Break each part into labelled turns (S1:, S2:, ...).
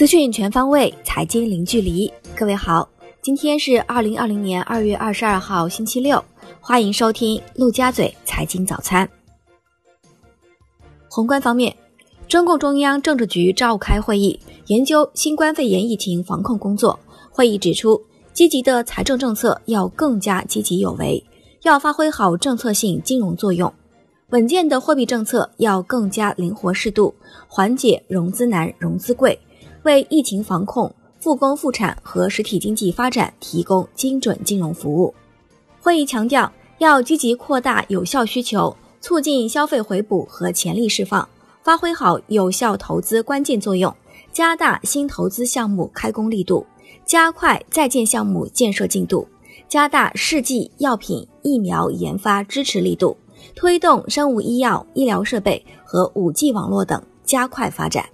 S1: 资讯全方位，财经零距离。各位好，今天是二零二零年二月二十二号，星期六，欢迎收听陆家嘴财经早餐。宏观方面，中共中央政治局召开会议，研究新冠肺炎疫情防控工作。会议指出，积极的财政政策要更加积极有为，要发挥好政策性金融作用；稳健的货币政策要更加灵活适度，缓解融资难、融资贵。为疫情防控、复工复产和实体经济发展提供精准金融服务。会议强调，要积极扩大有效需求，促进消费回补和潜力释放，发挥好有效投资关键作用，加大新投资项目开工力度，加快在建项目建设进度，加大试剂、药品、疫苗研发支持力度，推动生物医药、医疗设备和五 G 网络等加快发展。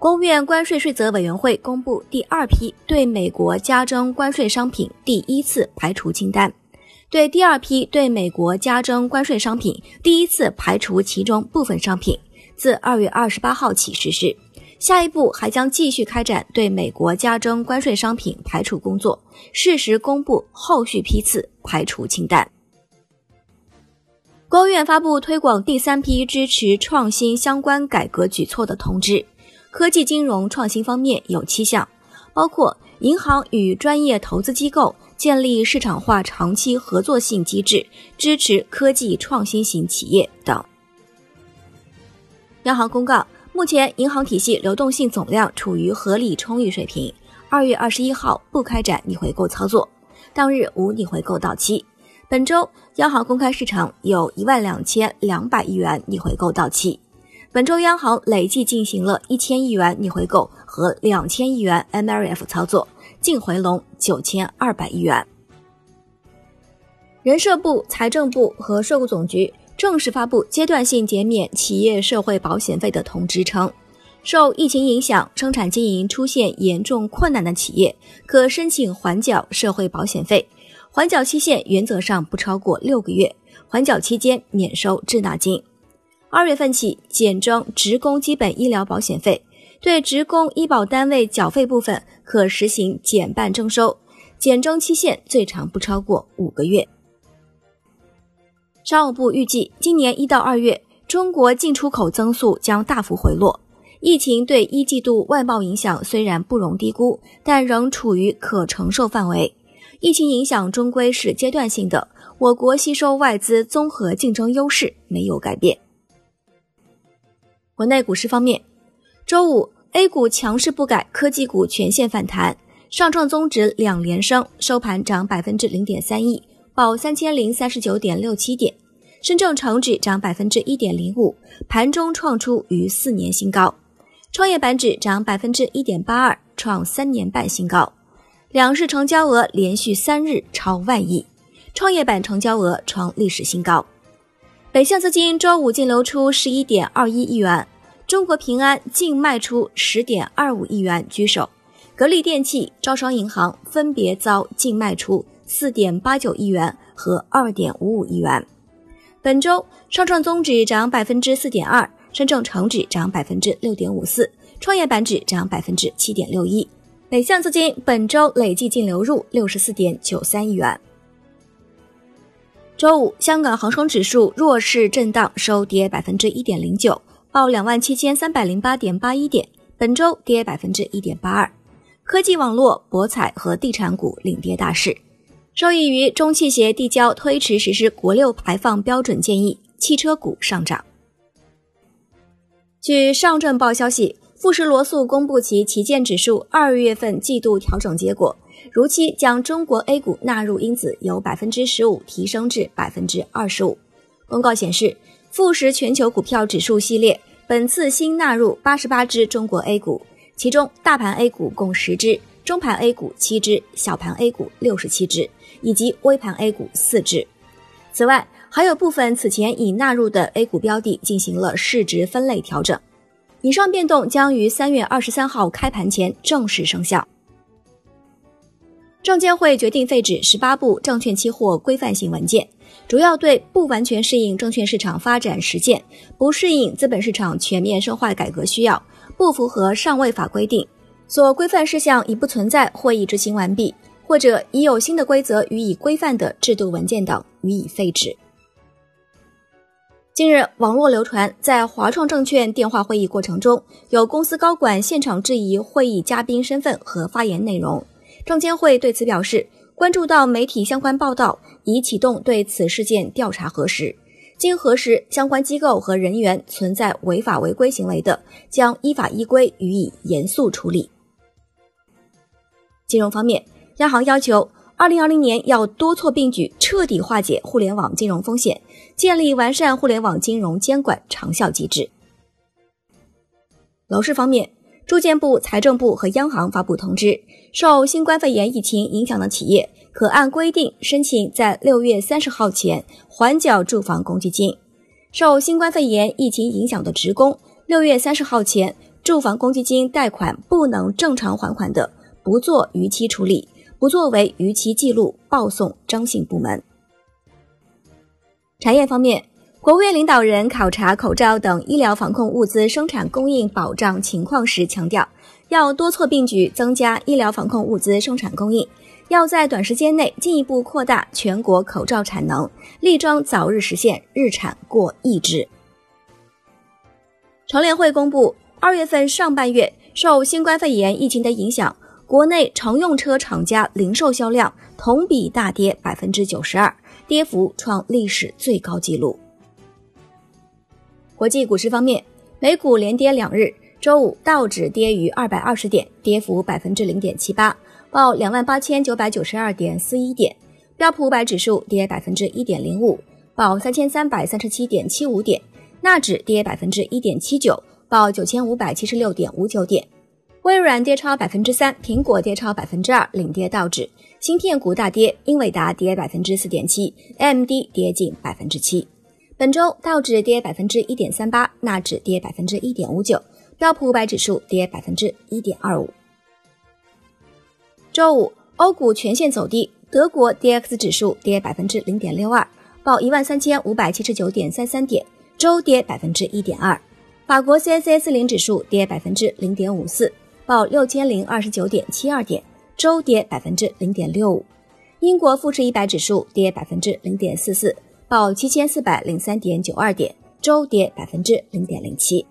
S1: 国务院关税税则委员会公布第二批对美国加征关税商品第一次排除清单，对第二批对美国加征关税商品第一次排除其中部分商品，自二月二十八号起实施。下一步还将继续开展对美国加征关税商品排除工作，适时公布后续批次排除清单。国务院发布推广第三批支持创新相关改革举措的通知。科技金融创新方面有七项，包括银行与专业投资机构建立市场化长期合作性机制，支持科技创新型企业等。央行公告，目前银行体系流动性总量处于合理充裕水平。二月二十一号不开展逆回购操作，当日无逆回购到期。本周央行公开市场有一万两千两百亿元逆回购到期。本周央行累计进行了一千亿元逆回购和两千亿元 MLF 操作，净回笼九千二百亿元。人社部、财政部和税务总局正式发布阶段性减免企业社会保险费的通知称，受疫情影响，生产经营出现严重困难的企业可申请缓缴社会保险费，缓缴期限原则上不超过六个月，缓缴期间免收滞纳金。二月份起减征职工基本医疗保险费，对职工医保单位缴费部分可实行减半征收，减征期限最长不超过五个月。商务部预计，今年一到二月，中国进出口增速将大幅回落。疫情对一季度外贸影响虽然不容低估，但仍处于可承受范围。疫情影响终归是阶段性的，我国吸收外资综合竞争优势没有改变。国内股市方面，周五 A 股强势不改，科技股全线反弹，上证综指两连升，收盘涨百分之零点三一，报三千零三十九点六七点；深证成指涨百分之一点零五，盘中创出逾四年新高；创业板指涨百分之一点八二，创三年半新高。两市成交额连续三日超万亿，创业板成交额创历史新高。北向资金周五净流出十一点二一亿元，中国平安净卖出十点二五亿元居首，格力电器、招商银行分别遭净卖出四点八九亿元和二点五五亿元。本周上证综指涨百分之四点二，深证成指涨百分之六点五四，创业板指涨百分之七点六一。北向资金本周累计净流入六十四点九三亿元。周五，香港恒生指数弱势震荡，收跌百分之一点零九，报两万七千三百零八点八一点。本周跌百分之一点八二。科技、网络、博彩和地产股领跌大市。受益于中汽协递交推迟实施国六排放标准建议，汽车股上涨。据上证报消息，富时罗素公布其旗舰指数二月份季度调整结果。如期将中国 A 股纳入因子由百分之十五提升至百分之二十五。公告显示，富时全球股票指数系列本次新纳入八十八只中国 A 股，其中大盘 A 股共十只，中盘 A 股七只，小盘 A 股六十七只，以及微盘 A 股四只。此外，还有部分此前已纳入的 A 股标的进行了市值分类调整。以上变动将于三月二十三号开盘前正式生效。证监会决定废止十八部证券期货规范性文件，主要对不完全适应证券市场发展实践、不适应资本市场全面深化改革需要、不符合上位法规定，所规范事项已不存在或已执行完毕，或者已有新的规则予以规范的制度文件等，予以废止。近日，网络流传在华创证券电话会议过程中，有公司高管现场质疑会议嘉宾身份和发言内容。证监会对此表示，关注到媒体相关报道，已启动对此事件调查核实。经核实，相关机构和人员存在违法违规行为的，将依法依规予以严肃处理。金融方面，央行要求，二零二零年要多措并举，彻底化解互联网金融风险，建立完善互联网金融监管长效机制。楼市方面，住建部、财政部和央行发布通知，受新冠肺炎疫情影响的企业。可按规定申请在六月三十号前缓缴住房公积金。受新冠肺炎疫情影响的职工，六月三十号前住房公积金贷款不能正常还款的，不做逾期处理，不作为逾期记录报送征信部门。产业方面，国务院领导人考察口罩等医疗防控物资生产供应保障情况时强调，要多措并举增加医疗防控物资生产供应。要在短时间内进一步扩大全国口罩产能，力争早日实现日产过亿只。乘联会公布，二月份上半月受新冠肺炎疫情的影响，国内乘用车厂家零售销量同比大跌百分之九十二，跌幅创历史最高纪录。国际股市方面，美股连跌两日，周五道指跌逾二百二十点，跌幅百分之零点七八。报两万八千九百九十二点四一点，标普五百指数跌百分之一点零五，报三千三百三十七点七五点，纳指跌百分之一点七九，报九千五百七十六点五九点，微软跌超百分之三，苹果跌超百分之二，领跌道指，芯片股大跌，英伟达跌百分之四点七，AMD 跌近百分之七。本周道指跌百分之一点三八，纳指跌百分之一点五九，标普五百指数跌百分之一点二五。周五，欧股全线走低，德国 D X 指数跌百分之零点六二，报一万三千五百七十九点三三点，周跌百分之一点二。法国 C S S 零指数跌百分之零点五四，报六千零二十九点七二点，周跌百分之零点六五。英国富时一百指数跌百分之零点四四，报七千四百零三点九二点，周跌百分之零点零七。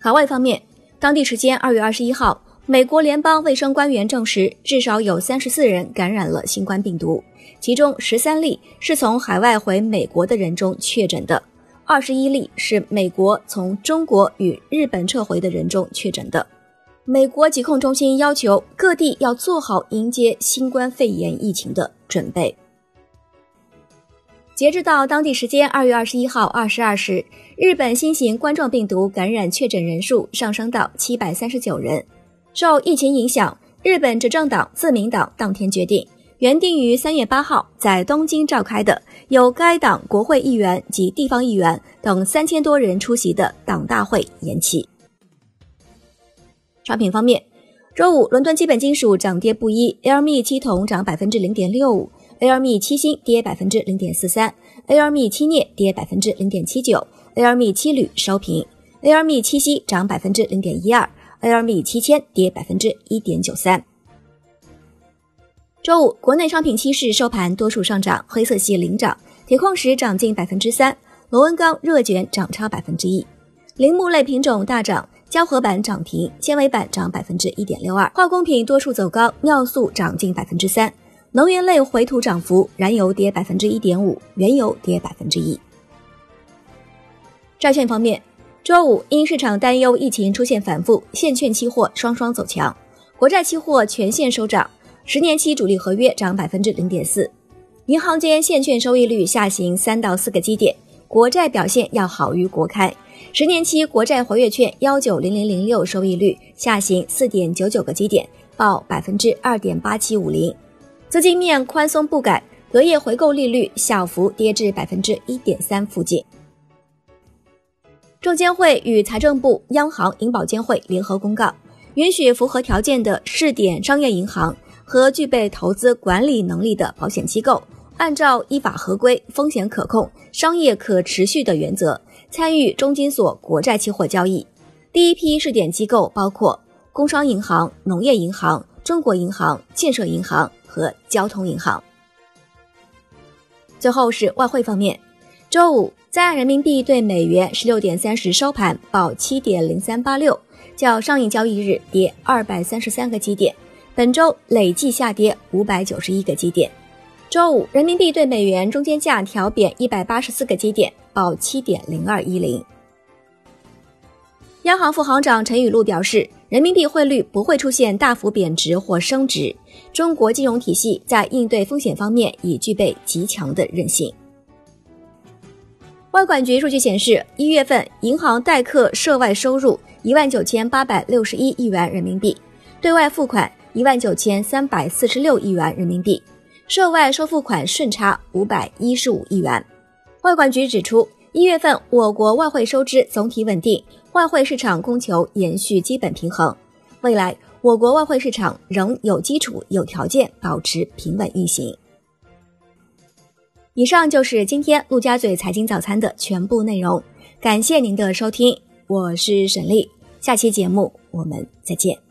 S1: 海外方面，当地时间二月二十一号。美国联邦卫生官员证实，至少有三十四人感染了新冠病毒，其中十三例是从海外回美国的人中确诊的，二十一例是美国从中国与日本撤回的人中确诊的。美国疾控中心要求各地要做好迎接新冠肺炎疫情的准备。截至到当地时间二月二十一号二十二时，日本新型冠状病毒感染确诊人数上升到七百三十九人。受疫情影响，日本执政党自民党当天决定，原定于三月八号在东京召开的有该党国会议员及地方议员等三千多人出席的党大会延期。商品方面，周五伦敦基本金属涨跌不一，LME 七铜涨百分之零点六五，LME 七锌跌百分之零点四三，LME 七镍跌百分之零点七九，LME 七铝收平，LME 七锡涨百分之零点一二。LME 七千跌百分之一点九三。周五，国内商品期市收盘多数上涨，黑色系领涨，铁矿石涨近百分之三，螺纹钢、热卷涨超百分之一。铃木类品种大涨，胶合板涨停，纤维板涨百分之一点六二。化工品多数走高，尿素涨近百分之三。能源类回吐涨幅，燃油跌百分之一点五，原油跌百分之一。债券方面。周五，因市场担忧疫情出现反复，现券期货双双走强，国债期货全线收涨，十年期主力合约涨百分之零点四，银行间现券收益率下行三到四个基点，国债表现要好于国开，十年期国债活跃券幺九零零零六收益率下行四点九九个基点，报百分之二点八七五零，资金面宽松不改，隔夜回购利率小幅跌至百分之一点三附近。证监会与财政部、央行、银保监会联合公告，允许符合条件的试点商业银行和具备投资管理能力的保险机构，按照依法合规、风险可控、商业可持续的原则，参与中金所国债期货交易。第一批试点机构包括工商银行、农业银行、中国银行、建设银行和交通银行。最后是外汇方面，周五在岸人民币对美元十六点三十收盘报七点零三八六，较上一交易日跌二百三十三个基点，本周累计下跌五百九十一个基点。周五人民币对美元中间价调贬一百八十四个基点，报七点零二一零。央行副行长陈雨露表示，人民币汇率不会出现大幅贬值或升值。中国金融体系在应对风险方面已具备极强的韧性。外管局数据显示，一月份银行代客涉外收入一万九千八百六十一亿元人民币，对外付款一万九千三百四十六亿元人民币，涉外收付款顺差五百一十五亿元。外管局指出，一月份我国外汇收支总体稳定。外汇市场供求延续基本平衡，未来我国外汇市场仍有基础、有条件保持平稳运行。以上就是今天陆家嘴财经早餐的全部内容，感谢您的收听，我是沈丽，下期节目我们再见。